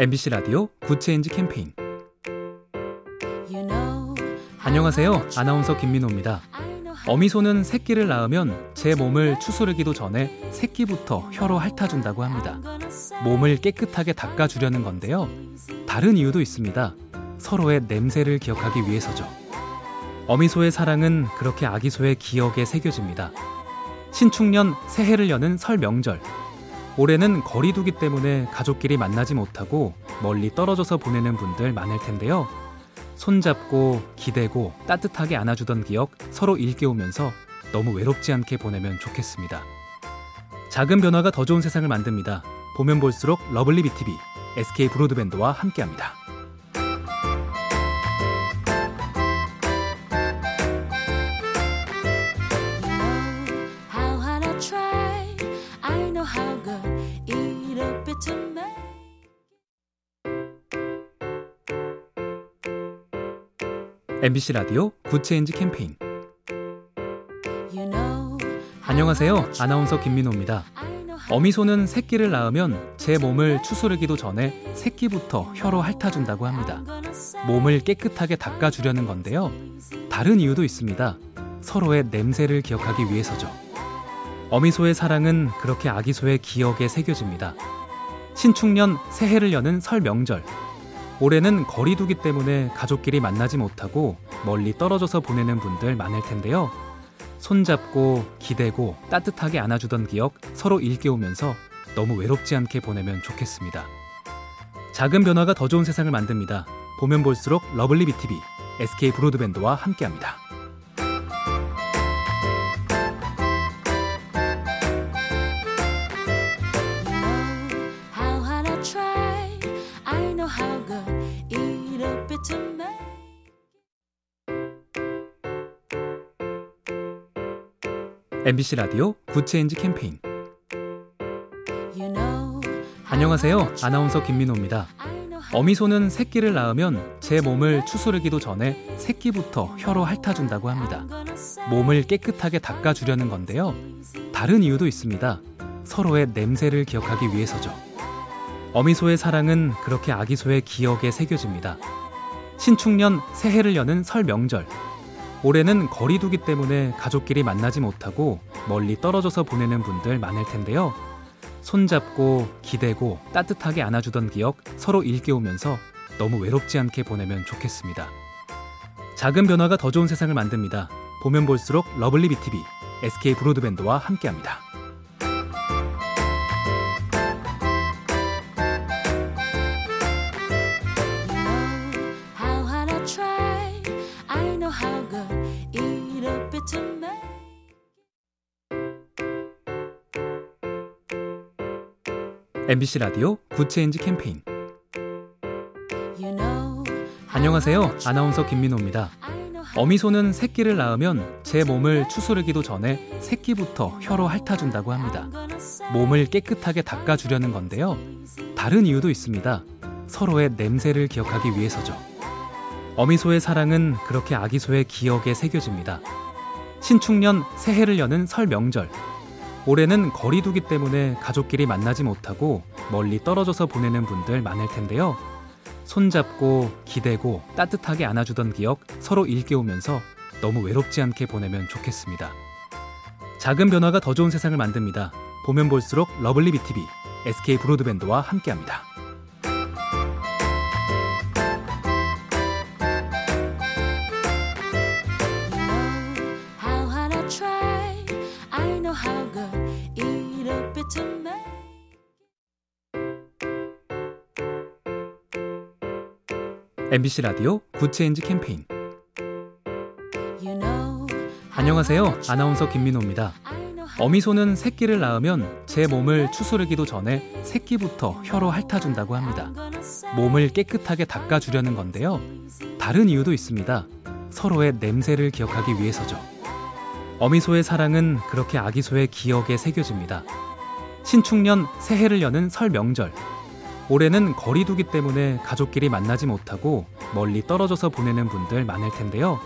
MBC 라디오 Good Change 캠페인 안녕하세요. 아나운서 김민호입니다. 어미소는 새끼를 낳으면 제 몸을 추스르기도 전에 새끼부터 혀로 핥아준다고 합니다. 몸을 깨끗하게 닦아주려는 건데요. 다른 이유도 있습니다. 서로의 냄새를 기억하기 위해서죠. 어미소의 사랑은 그렇게 아기소의 기억에 새겨집니다. 신축년 새해를 여는 설 명절. 올해는 거리두기 때문에 가족끼리 만나지 못하고 멀리 떨어져서 보내는 분들 많을 텐데요. 손잡고 기대고 따뜻하게 안아주던 기억 서로 일깨우면서 너무 외롭지 않게 보내면 좋겠습니다. 작은 변화가 더 좋은 세상을 만듭니다. 보면 볼수록 lovely B tv SK 브로드밴드와 함께합니다. MBC 라디오 Good Change 캠페인 안녕하세요. 아나운서 김민호입니다. 어미소는 새끼를 낳으면 제 몸을 추스르기도 전에 새끼부터 혀로 핥아준다고 합니다. 몸을 깨끗하게 닦아주려는 건데요. 다른 이유도 있습니다. 서로의 냄새를 기억하기 위해서죠. 어미소의 사랑은 그렇게 아기소의 기억에 새겨집니다. 신축년 새해를 여는 설 명절. 올해는 거리두기 때문에 가족끼리 만나지 못하고 멀리 떨어져서 보내는 분들 많을 텐데요. 손잡고 기대고 따뜻하게 안아주던 기억 서로 일깨우면서 너무 외롭지 않게 보내면 좋겠습니다. 작은 변화가 더 좋은 세상을 만듭니다. 보면 볼수록 lovely B tv SK 브로드밴드와 함께합니다. MBC 라디오 Good Change 캠페인 안녕하세요. 아나운서 김민호입니다. 어미소는 새끼를 낳으면 제 몸을 추스르기도 전에 새끼부터 혀로 핥아준다고 합니다. 몸을 깨끗하게 닦아주려는 건데요. 다른 이유도 있습니다. 서로의 냄새를 기억하기 위해서죠. 어미소의 사랑은 그렇게 아기소의 기억에 새겨집니다. 신축년 새해를 여는 설 명절. 올해는 거리두기 때문에 가족끼리 만나지 못하고 멀리 떨어져서 보내는 분들 많을 텐데요. 손잡고 기대고 따뜻하게 안아주던 기억 서로 일깨우면서 너무 외롭지 않게 보내면 좋겠습니다. 작은 변화가 더 좋은 세상을 만듭니다. 보면 볼수록 lovely B tv SK 브로드밴드와 함께합니다. MBC 라디오 Good Change 캠페인 안녕하세요. 아나운서 김민호입니다. 어미소는 새끼를 낳으면 제 몸을 추스르기도 전에 새끼부터 혀로 핥아준다고 합니다. 몸을 깨끗하게 닦아주려는 건데요. 다른 이유도 있습니다. 서로의 냄새를 기억하기 위해서죠. 어미소의 사랑은 그렇게 아기소의 기억에 새겨집니다. 신축년 새해를 여는 설 명절. 올해는 거리두기 때문에 가족끼리 만나지 못하고 멀리 떨어져서 보내는 분들 많을 텐데요. 손잡고 기대고 따뜻하게 안아주던 기억 서로 일깨우면서 너무 외롭지 않게 보내면 좋겠습니다. 작은 변화가 더 좋은 세상을 만듭니다. 보면 볼수록 lovely B tv SK 브로드밴드와 함께합니다. MBC 라디오 굿 change 캠페인 안녕하세요. 아나운서 김민호입니다. 어미소는 새끼를 낳으면 제 몸을 추스르기도 전에 새끼부터 혀로 핥아준다고 합니다. 몸을 깨끗하게 닦아주려는 건데요. 다른 이유도 있습니다. 서로의 냄새를 기억하기 위해서죠. 어미소의 사랑은 그렇게 아기소의 기억에 새겨집니다. 신축년 새해를 여는 설 명절. 올해는 거리두기 때문에 가족끼리 만나지 못하고 멀리 떨어져서 보내는 분들 많을 텐데요.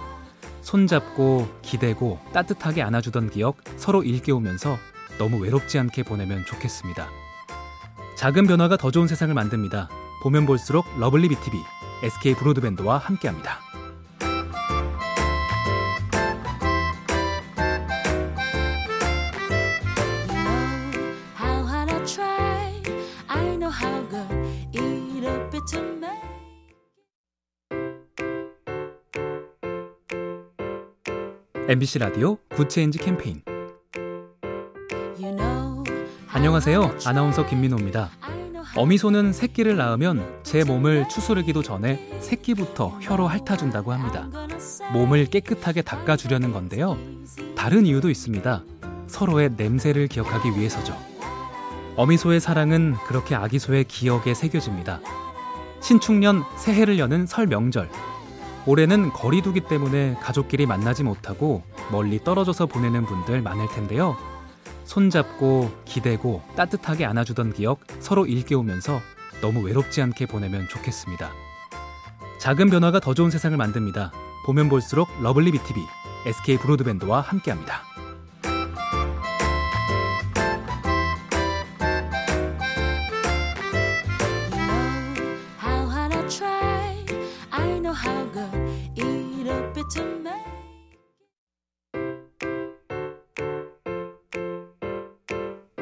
손잡고 기대고 따뜻하게 안아주던 기억 서로 일깨우면서 너무 외롭지 않게 보내면 좋겠습니다. 작은 변화가 더 좋은 세상을 만듭니다. 보면 볼수록 lovely BTV, SK브로드밴드와 함께합니다. MBC 라디오 굿 change 캠페인. 안녕하세요. 아나운서 김민호입니다. 어미소는 새끼를 낳으면 제 몸을 추스르기도 전에 새끼부터 혀로 핥아준다고 합니다. 몸을 깨끗하게 닦아주려는 건데요. 다른 이유도 있습니다. 서로의 냄새를 기억하기 위해서죠. 어미소의 사랑은 그렇게 아기소의 기억에 새겨집니다. 신축년 새해를 여는 설 명절. 올해는 거리두기 때문에 가족끼리 만나지 못하고 멀리 떨어져서 보내는 분들 많을 텐데요. 손잡고 기대고 따뜻하게 안아주던 기억 서로 일깨우면서 너무 외롭지 않게 보내면 좋겠습니다. 작은 변화가 더 좋은 세상을 만듭니다. 보면 볼수록 lovely BTV, SK브로드밴드와 함께합니다. Know how good it'll be to make.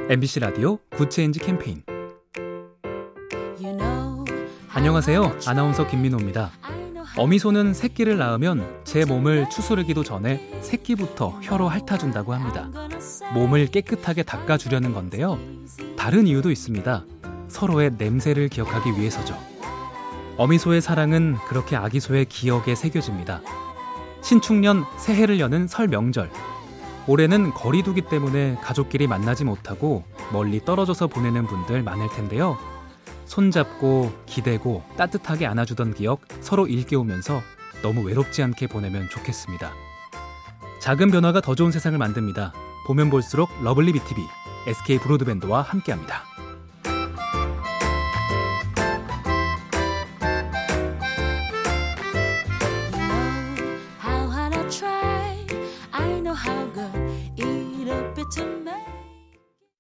MBC 라디오 굿 change 캠페인 You know. 안녕하세요. 아나운서 김민호입니다. 어미소는 새끼를 낳으면 제 몸을 추스르기도 전에 새끼부터 혀로 핥아준다고 합니다. 몸을 깨끗하게 닦아주려는 건데요. 다른 이유도 있습니다. 서로의 냄새를 기억하기 위해서죠. 어미소의 사랑은 그렇게 아기소의 기억에 새겨집니다. 신축년 새해를 여는 설 명절. 올해는 거리두기 때문에 가족끼리 만나지 못하고 멀리 떨어져서 보내는 분들 많을 텐데요. 손잡고 기대고 따뜻하게 안아주던 기억 서로 일깨우면서 너무 외롭지 않게 보내면 좋겠습니다. 작은 변화가 더 좋은 세상을 만듭니다. 보면 볼수록 러블리 BTV, SK 브로드밴드와 함께합니다.